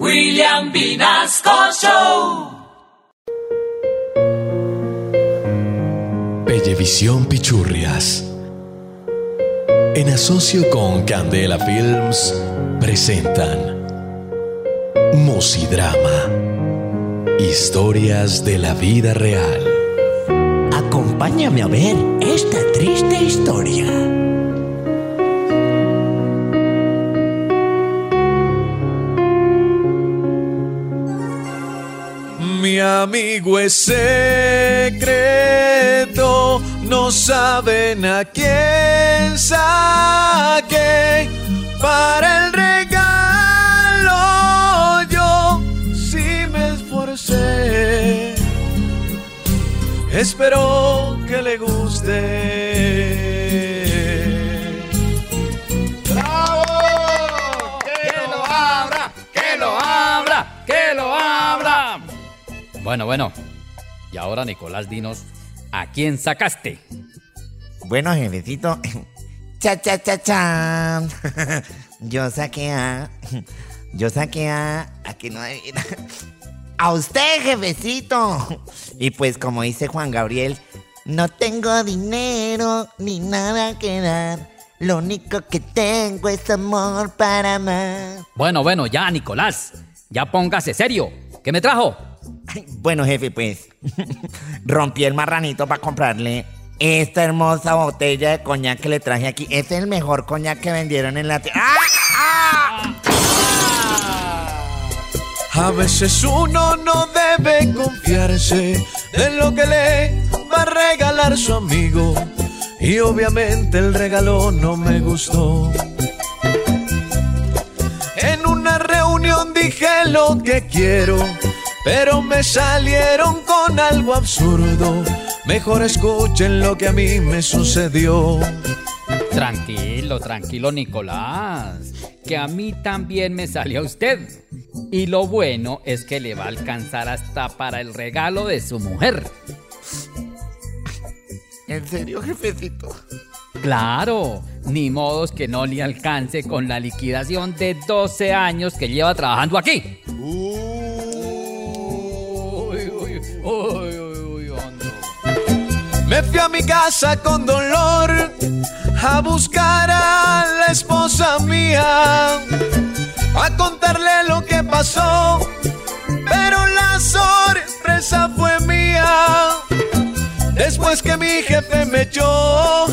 William Vinasco Show. Bellevisión Pichurrias. En asocio con Candela Films presentan Musidrama. Historias de la vida real. Acompáñame a ver esta triste Mi amigo es secreto, no saben a quién saqué para el regalo. Yo sí me esforcé, espero que le guste. Bueno, bueno. Y ahora, Nicolás, dinos, ¿a quién sacaste? Bueno, jefecito. Cha, cha, cha, cha. Yo saqué a. Yo saqué a. A que no adivina. A usted, jefecito. Y pues, como dice Juan Gabriel, no tengo dinero ni nada que dar. Lo único que tengo es amor para amar. Bueno, bueno, ya, Nicolás. Ya póngase serio. ¿Qué me trajo? Bueno, jefe, pues rompí el marranito para comprarle esta hermosa botella de coñac que le traje aquí. Es el mejor coñac que vendieron en la tienda. ¡Ah! A veces uno no debe confiarse en lo que le va a regalar su amigo. Y obviamente el regalo no me gustó. En una reunión dije lo que quiero, pero me salieron con algo absurdo. Mejor escuchen lo que a mí me sucedió. Tranquilo, tranquilo, Nicolás. Que a mí también me salió usted. Y lo bueno es que le va a alcanzar hasta para el regalo de su mujer. ¿En serio, jefecito? Claro, ni modos que no le alcance con la liquidación de 12 años que lleva trabajando aquí. Me fui a mi casa con dolor a buscar a la esposa mía, a contarle lo que pasó, pero la sorpresa fue mía. Después que mi jefe me echó,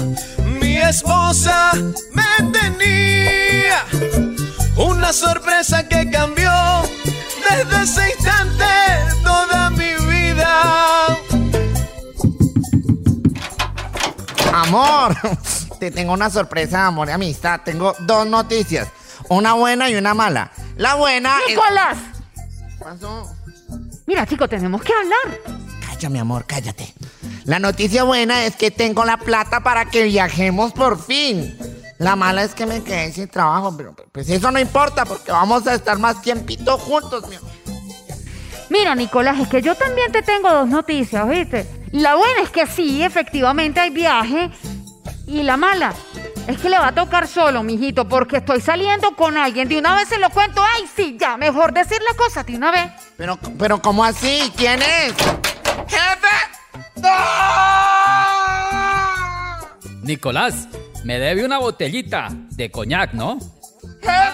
mi esposa me tenía una sorpresa que cambió desde ese Amor, te tengo una sorpresa, amor y amistad. Tengo dos noticias, una buena y una mala. La buena es- Nicolás, ¿Qué pasó? mira chico, tenemos que hablar. Calla, mi amor, cállate. La noticia buena es que tengo la plata para que viajemos por fin. La mala es que me quedé sin trabajo, pero pues eso no importa porque vamos a estar más tiempito juntos, mi amor. Mira, Nicolás, es que yo también te tengo dos noticias, ¿viste? La buena es que sí, efectivamente hay viaje. Y la mala es que le va a tocar solo, mijito, porque estoy saliendo con alguien. De una vez se lo cuento. Ay, sí, ya, mejor decir la cosa de una vez. Pero, pero ¿cómo así? ¿Quién es? ¡Jefe! ¡No! Nicolás, me debe una botellita de coñac, ¿no? ¡Jefe!